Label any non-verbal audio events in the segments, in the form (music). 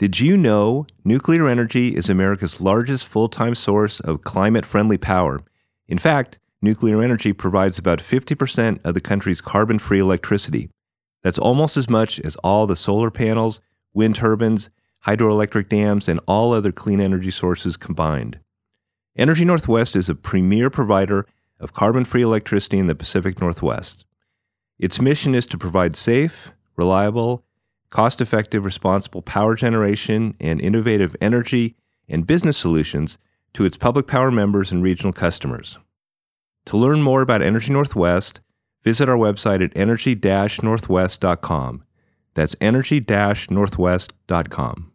Did you know nuclear energy is America's largest full time source of climate friendly power? In fact, nuclear energy provides about 50% of the country's carbon free electricity. That's almost as much as all the solar panels, wind turbines, hydroelectric dams, and all other clean energy sources combined. Energy Northwest is a premier provider of carbon free electricity in the Pacific Northwest. Its mission is to provide safe, reliable, cost effective, responsible power generation and innovative energy and business solutions to its public power members and regional customers. To learn more about Energy Northwest, visit our website at energy northwest.com. That's energy northwest.com.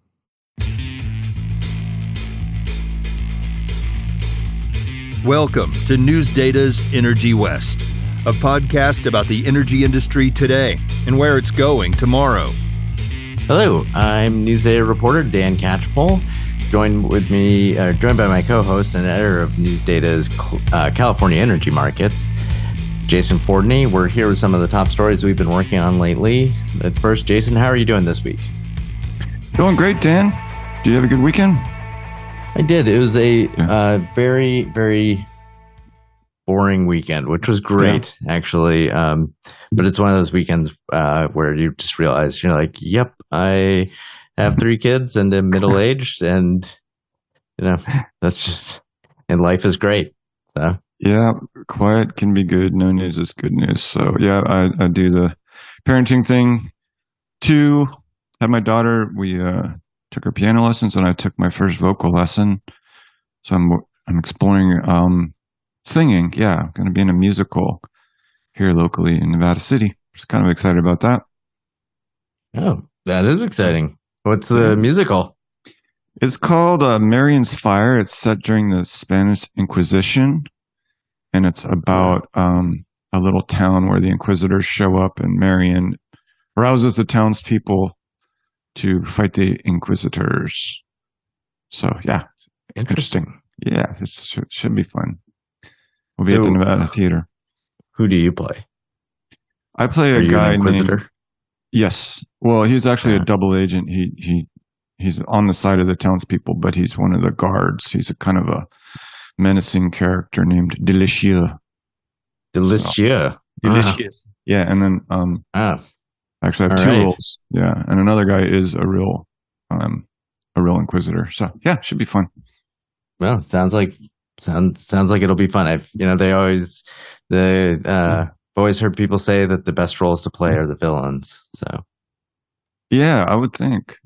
Welcome to News Data's Energy West, a podcast about the energy industry today and where it's going tomorrow. Hello, I'm News Data reporter Dan Catchpole. Joined with me, uh, joined by my co-host and editor of News Data's uh, California Energy Markets, Jason Fordney. We're here with some of the top stories we've been working on lately. But first, Jason, how are you doing this week? Doing great, Dan. Did you have a good weekend? I did. It was a uh, very, very boring weekend, which was great yeah. actually. Um, but it's one of those weekends uh, where you just realize you're like, "Yep, I have (laughs) three kids and am middle (laughs) aged, and you know that's just and life is great." So yeah, quiet can be good. No news is good news. So yeah, I, I do the parenting thing. Two, had my daughter. We uh, took her piano lessons, and I took my first vocal lesson. So I'm I'm exploring um, singing. Yeah, I'm going to be in a musical here locally in Nevada City. Just kind of excited about that. Oh, that is exciting. What's the musical? It's called uh, Marion's Fire. It's set during the Spanish Inquisition, and it's about um, a little town where the Inquisitors show up, and Marion rouses the townspeople to fight the Inquisitors. So, yeah, interesting. Yeah, this should, should be fun. We'll be so, at the Nevada (sighs) Theater. Who do you play? I play Are a guy named. Yes. Well, he's actually a double agent. He he he's on the side of the townspeople, but he's one of the guards. He's a kind of a menacing character named Delicieux. Delicieux. So, Delicious. Ah. Yeah, and then um ah. actually I have All two right. roles. Yeah, and another guy is a real um a real inquisitor. So yeah, should be fun. Well, sounds like sounds sounds like it'll be fun. I've you know they always the uh I've always heard people say that the best roles to play are the villains. So yeah, I would think.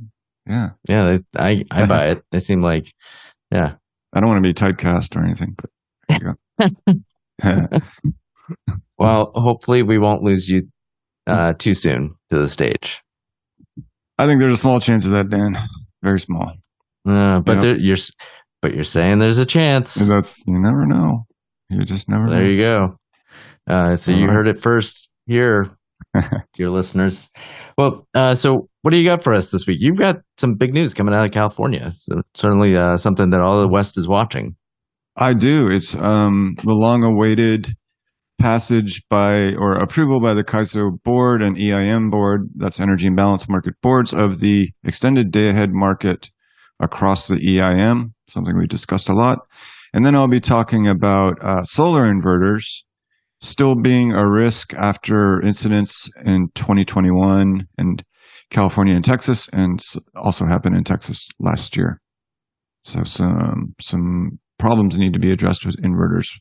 Yeah, yeah, I I buy it. They seem like yeah. I don't want to be typecast or anything, but (laughs) well, hopefully we won't lose you uh, too soon to the stage. I think there's a small chance of that, Dan. Very small. Uh, but you know? you're but you're saying there's a chance. That's you never know. You just never. There know. you go. Uh, so you heard it first here, (laughs) dear listeners. Well, uh, so what do you got for us this week? You've got some big news coming out of California. So certainly uh, something that all the West is watching. I do. It's um, the long-awaited passage by or approval by the CAISO board and EIM board, that's Energy Imbalance Market boards, of the extended day-ahead market across the EIM, something we discussed a lot. And then I'll be talking about uh, solar inverters still being a risk after incidents in 2021 and California and Texas, and also happened in Texas last year. So some some problems need to be addressed with inverters.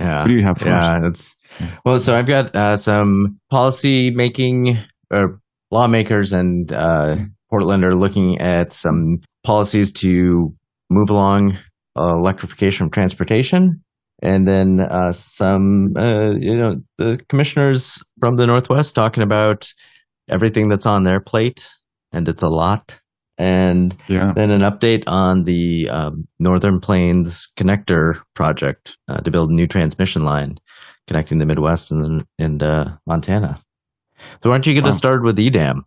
Yeah. What do you have first? Yeah, that's well. So I've got uh, some policy making or lawmakers and uh, Portland are looking at some policies to move along uh, electrification of transportation. And then uh, some, uh, you know, the commissioners from the Northwest talking about everything that's on their plate, and it's a lot. And yeah. then an update on the um, Northern Plains Connector project uh, to build a new transmission line connecting the Midwest and, and uh, Montana. So why don't you get wow. us started with EDAM?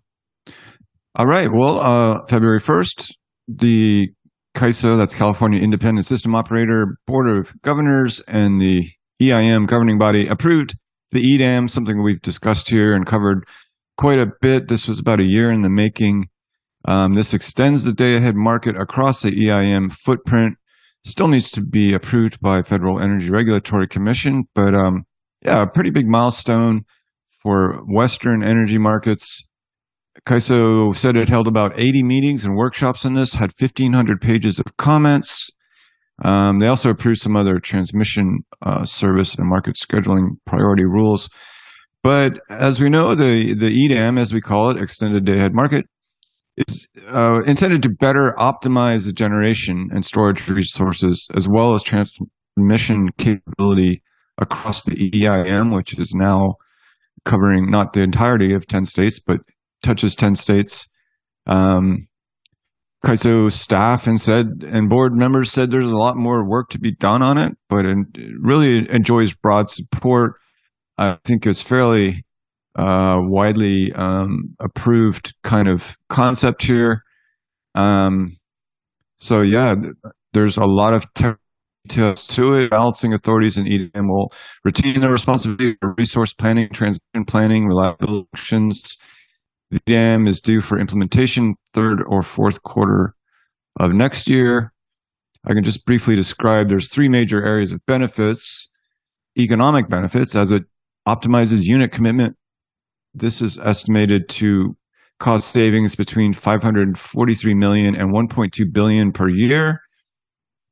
All right. Well, uh, February 1st, the CAISO, that's California Independent System Operator Board of Governors, and the EIM governing body approved the EDAM, something we've discussed here and covered quite a bit. This was about a year in the making. Um, this extends the day ahead market across the EIM footprint. Still needs to be approved by Federal Energy Regulatory Commission, but um, yeah, a pretty big milestone for Western energy markets. CAISO said it held about 80 meetings and workshops on this, had 1,500 pages of comments. Um, they also approved some other transmission uh, service and market scheduling priority rules. But as we know, the, the EDAM, as we call it, extended day ahead market, is uh, intended to better optimize the generation and storage resources as well as transmission capability across the EIM, which is now covering not the entirety of 10 states, but touches 10 states. Um, staff and said, and board members said there's a lot more work to be done on it, but it really enjoys broad support. I think it's fairly uh, widely um, approved kind of concept here. Um, so yeah, there's a lot of details to it. Balancing authorities and EDAM will retain their responsibility for resource planning, transmission planning, reliability actions, the dam is due for implementation third or fourth quarter of next year. I can just briefly describe there's three major areas of benefits. Economic benefits as it optimizes unit commitment. This is estimated to cause savings between 543 million and 1.2 billion per year.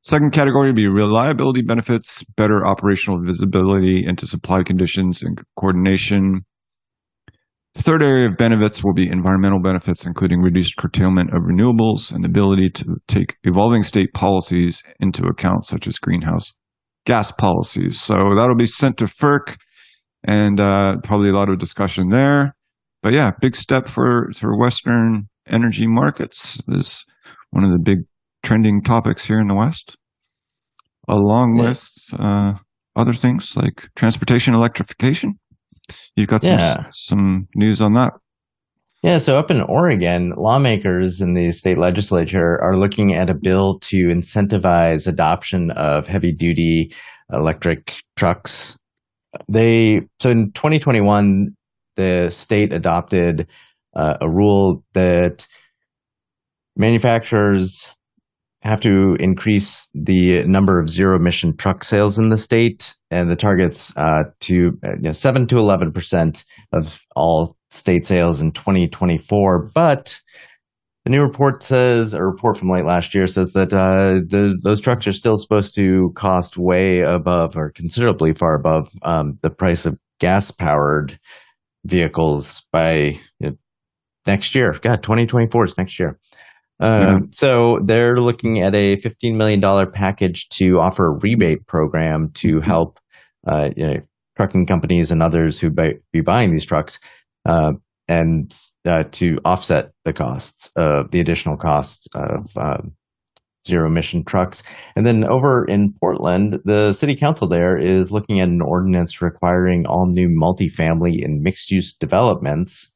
Second category would be reliability benefits, better operational visibility into supply conditions and coordination. The third area of benefits will be environmental benefits, including reduced curtailment of renewables and ability to take evolving state policies into account, such as greenhouse gas policies. So that'll be sent to FERC and uh, probably a lot of discussion there. But yeah, big step for, for Western energy markets is one of the big trending topics here in the West, along yeah. with uh, other things like transportation electrification. You've got some yeah. some news on that. Yeah, so up in Oregon, lawmakers in the state legislature are looking at a bill to incentivize adoption of heavy duty electric trucks. They so in 2021 the state adopted uh, a rule that manufacturers have to increase the number of zero emission truck sales in the state and the targets uh, to uh, you know, 7 to 11% of all state sales in 2024 but the new report says a report from late last year says that uh, the, those trucks are still supposed to cost way above or considerably far above um, the price of gas powered vehicles by you know, next year. God 2024 is next year um, So they're looking at a $15 million package to offer a rebate program to mm-hmm. help uh, you know, trucking companies and others who buy, be buying these trucks uh, and uh, to offset the costs of the additional costs of um, zero emission trucks. And then over in Portland, the city council there is looking at an ordinance requiring all new multifamily and mixed use developments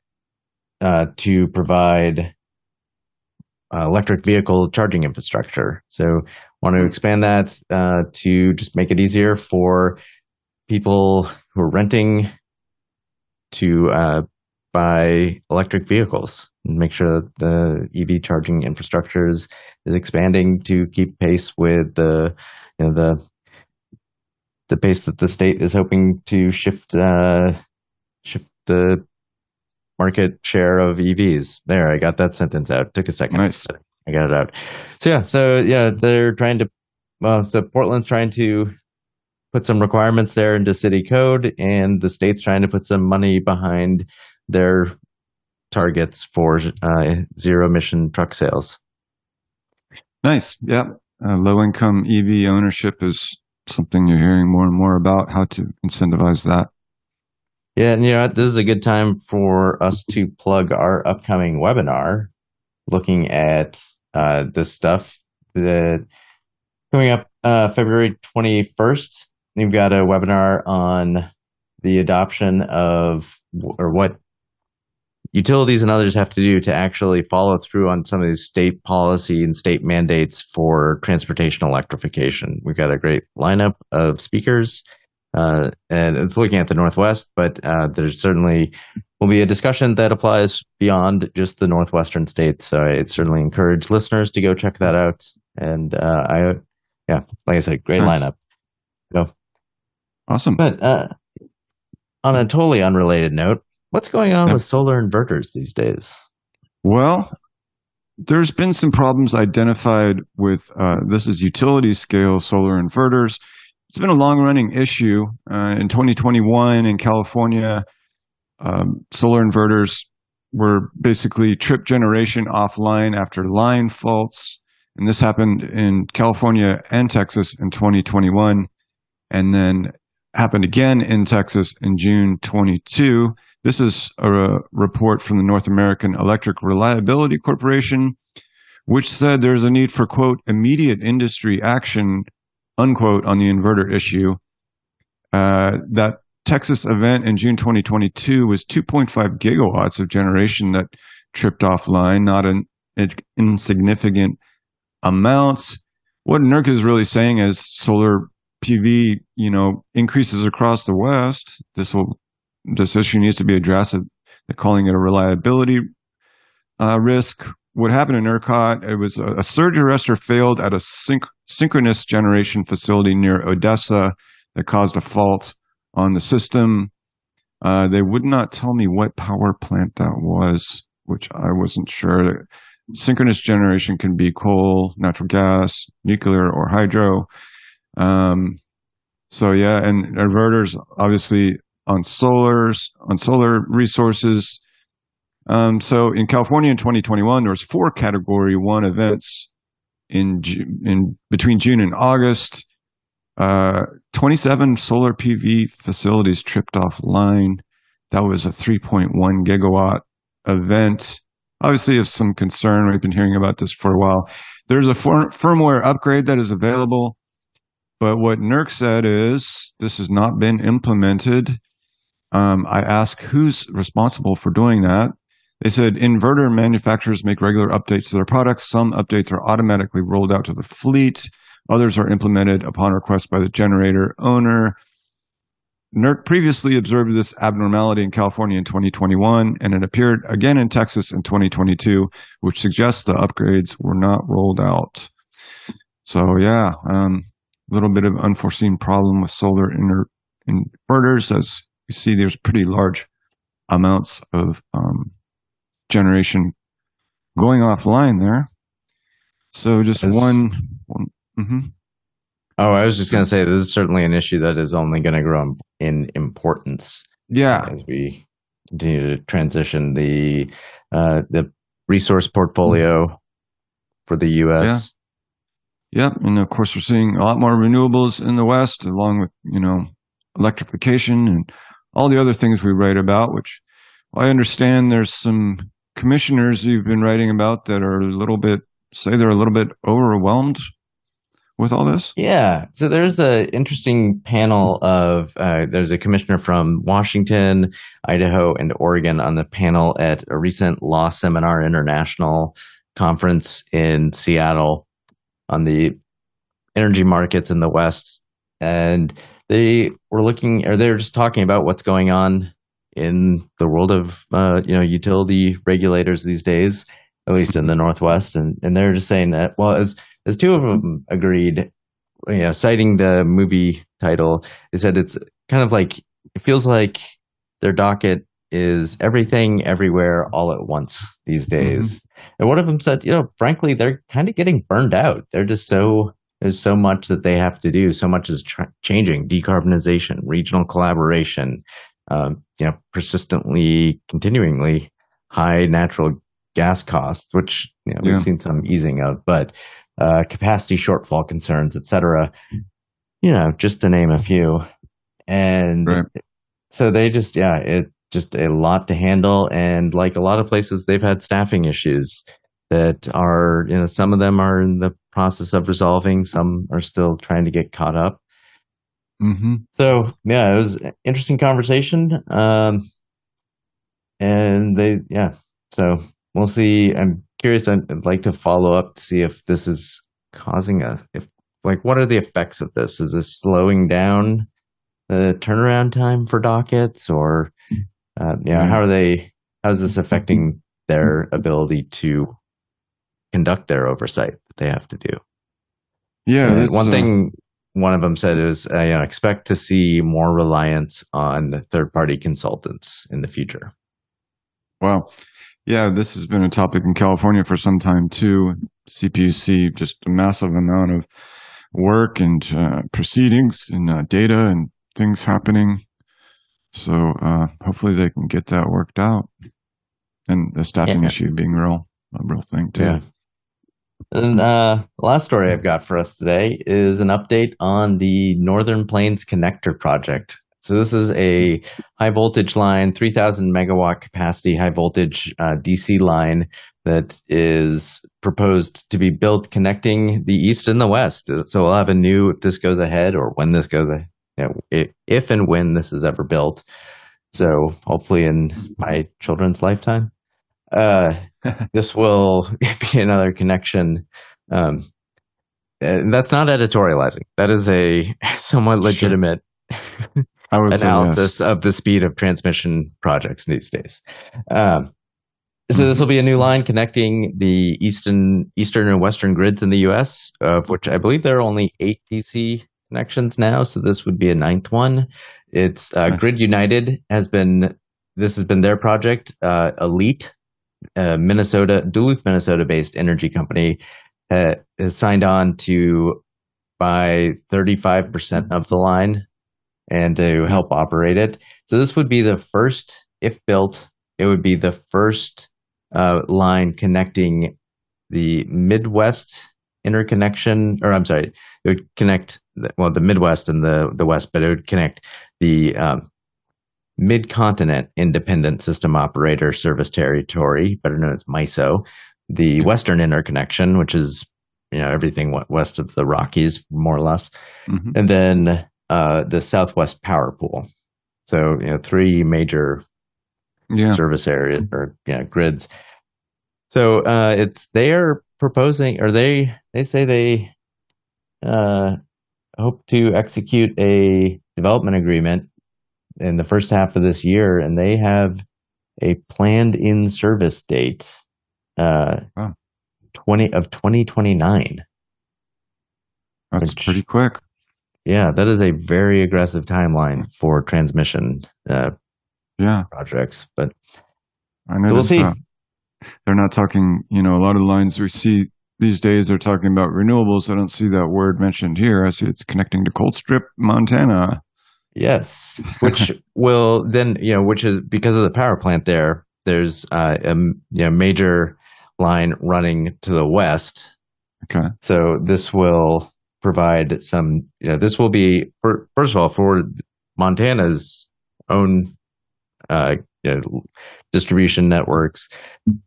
uh, to provide uh, electric vehicle charging infrastructure. So, want to expand that uh, to just make it easier for people who are renting to uh, buy electric vehicles and make sure that the EV charging infrastructure is, is expanding to keep pace with the you know, the the pace that the state is hoping to shift uh, shift the market share of EVs. There, I got that sentence out. Took a second. Nice. I got it out. So yeah, so yeah, they're trying to. Well, so Portland's trying to put some requirements there into city code, and the state's trying to put some money behind their targets for uh, zero emission truck sales. Nice. Yeah. Uh, low income EV ownership is something you're hearing more and more about how to incentivize that. Yeah, and you know this is a good time for us to plug our upcoming webinar, looking at uh, this stuff. that coming up uh, February twenty first, we've got a webinar on the adoption of or what utilities and others have to do to actually follow through on some of these state policy and state mandates for transportation electrification. We've got a great lineup of speakers uh, and it's looking at the Northwest, but uh, there's certainly will be a discussion that applies beyond just the northwestern states. So I certainly encourage listeners to go check that out. And uh, I, yeah, like I said, great Nice. lineup. So, Awesome. but uh, on a totally unrelated note, what's going on Yeah. with solar inverters these days? Well, there's been some problems identified with uh, this is utility scale solar inverters. It's been a long running issue. Uh, in 2021 in California, um, solar inverters were basically trip generation offline after line faults. And this happened in California and Texas in 2021, and then happened again in Texas in June 22. This is a report from the North American Electric Reliability Corporation, which said there's a need for, quote, immediate industry action, unquote, on the inverter issue. Uh, that Texas event in June 2022 was 2.5 gigawatts of generation that tripped offline, not an insignificant amounts. What NERC is really saying is solar PV, you know, increases across the West. This will this issue needs to be addressed. They're calling it a reliability uh, risk. What happened in ERCOT? It was a, a surge arrestor failed at a synch- synchronous generation facility near Odessa that caused a fault on the system. Uh, they would not tell me what power plant that was, which I wasn't sure. Synchronous generation can be coal, natural gas, nuclear, or hydro. Um, so yeah, and inverters obviously on solars, on solar resources. Um, so in California in 2021, there was four Category One events in in between June and August. Uh, 27 solar PV facilities tripped offline. That was a 3.1 gigawatt event. Obviously, of some concern. We've been hearing about this for a while. There's a fir- firmware upgrade that is available, but what NERC said is this has not been implemented. Um, I ask who's responsible for doing that. They said inverter manufacturers make regular updates to their products. Some updates are automatically rolled out to the fleet. Others are implemented upon request by the generator owner. NERC previously observed this abnormality in California in 2021, and it appeared again in Texas in 2022, which suggests the upgrades were not rolled out. So, yeah, um, a little bit of unforeseen problem with solar inter- inverters. As you see, there's pretty large amounts of um, generation going offline there. So, just As- one. one mhm. Oh, I was just going to say this is certainly an issue that is only going to grow in importance Yeah. as we continue to transition the uh, the resource portfolio for the U.S. Yep, and of course we're seeing a lot more renewables in the West, along with you know electrification and all the other things we write about. Which I understand there's some commissioners you've been writing about that are a little bit say they're a little bit overwhelmed with all this. Yeah. So there's an interesting panel of uh, there's a commissioner from Washington, Idaho, and Oregon on the panel at a recent Law Seminar International conference in Seattle on the energy markets in the West, and they were looking or they were just talking about what's going on in the world of uh, you know utility regulators these days, at least in the Northwest, and and they're just saying that well as as two of them agreed, you know, citing the movie title, they said it's kind of like it feels like their docket is everything everywhere all at once these days. And one of them said, you know, frankly, they're kind of getting burned out. They're just so there's so much that they have to do. So much is tr- changing: decarbonization, regional collaboration, um, you know, persistently, continuingly high natural gas costs, which you know, we've Yeah. seen some easing of, but uh, capacity shortfall concerns, et cetera. You know, just to name a few. And Right. so they just, yeah, it just a lot to handle. And like a lot of places, they've had staffing issues that are, you know, some of them are in the process of resolving, some are still trying to get caught up. Mm-hmm. So yeah, it was an interesting conversation. Um, and they, yeah, so we'll see. I'm curious. I'd, like to follow up to see if this is causing a, if like, what are the effects of this? Is this slowing down the turnaround time for dockets or Uh, you know, Yeah. how are they? How's this affecting their ability to conduct their oversight that they have to do? Yeah, one uh, thing one of them said is, uh, you know, expect to see more reliance on third-party consultants in the future. Wow. Yeah, this has been a topic in California for some time too. CPUC, just a massive amount of work and uh, proceedings and uh, data and things happening. So uh, hopefully they can get that worked out. And the staffing Yeah. issue being real, a real thing too. Yeah. And uh, last story I've got for us today is an update on the Northern Plains Connector project. So this is a high voltage line, 3,000 megawatt capacity high voltage uh, DC line that is proposed to be built connecting the east and the west. So we'll have a new if this goes ahead or when this goes if and when this is ever built. So hopefully in my children's lifetime. Uh, (laughs) this will (laughs) be another connection. Um, that's not editorializing. That is a (laughs) somewhat Sure. legitimate say analysis of the speed of transmission projects these days. Um, so this will be a new line connecting the eastern, eastern and western grids in the U.S., of which I believe there are only eight DC connections now. So this would be a ninth one. It's uh, Grid United has been. This has been their project. Uh, Elite, uh, Minnesota, Duluth, Minnesota-based energy company, uh, has signed on to buy 35% of the line and to help operate it. So this would be the first, if built, it would be the first uh, line connecting the Midwest interconnection, or I'm sorry, it would connect well the Midwest and the the West, but it would connect the um, Mid-Continent Independent System Operator Service Territory, better known as MISO, the Western Interconnection, which is you know everything west of the Rockies, more or less, Mhm. and then uh, the Southwest Power Pool. So you know three major Yeah. service area or you know, grids. So uh, it's they are proposing, or they they say they uh, hope to execute a development agreement in the first half of this year, and they have a planned in service date uh, Wow. twenty of twenty twenty nine. That's Which- pretty quick. Yeah, that is a very aggressive timeline for transmission uh, Yeah. projects, but I know. we'll see. uh, they're not talking, you know, a lot of the lines we see these days are talking about renewables. I don't see that word mentioned here. I see it's connecting to Colstrip, Montana. Yes, (laughs) which will then you know, which is because of the power plant there. There's uh, a you know, major line running to the west, Okay. so this will provide some. You know, this will be for, first of all for Montana's own uh, you know, distribution networks.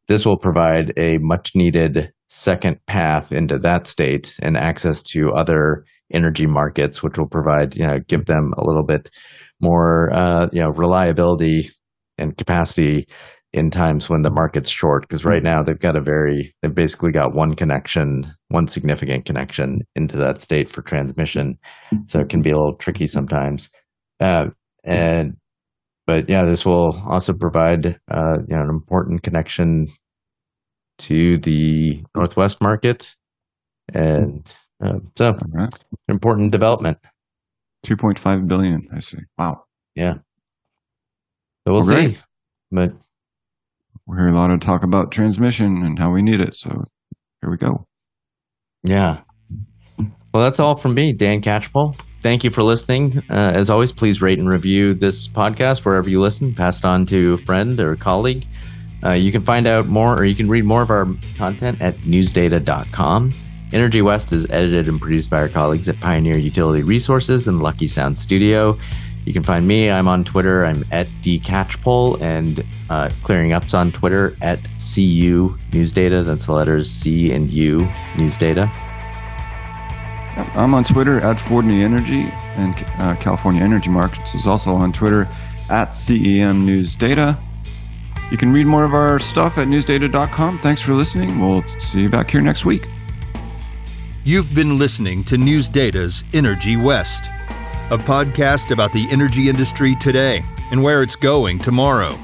This will provide a much needed second path into that state and access to other energy markets, which will provide, you know, give them a little bit more, uh, you know, reliability and capacity in times when the market's short. Because right now they've got a very, they've basically got one connection, one significant connection into that state for transmission. So it can be a little tricky sometimes. Uh, and, but yeah, this will also provide, uh, you know, an important connection to the Northwest market. And uh, so right. important development. 2.5 billion. I see. Wow. Yeah. So we'll great. see. But We hear a lot of talk about transmission and how we need it. So here we go. yeah. Well, that's all from me, Dan Catchpole. Thank you for listening. Uh, as always, please rate and review this podcast wherever you listen. Pass it on to a friend or a colleague. Uh, you can find out more or you can read more of our content at newsdata.com. Energy West is edited and produced by our colleagues at Pioneer Utility Resources and Lucky Sound Studio. You can find me. I'm on Twitter. I'm at dcatchpole and uh, Clearing Up's on Twitter at CU Newsdata. That's the letters C and U Newsdata. I'm on Twitter at Fordney Energy, and uh, California Energy Markets is also on Twitter at CEM News Data. You can read more of our stuff at newsdata.com. Thanks for listening. We'll see you back here next week. You've been listening to News Data's Energy West, a podcast about the energy industry today and where it's going tomorrow.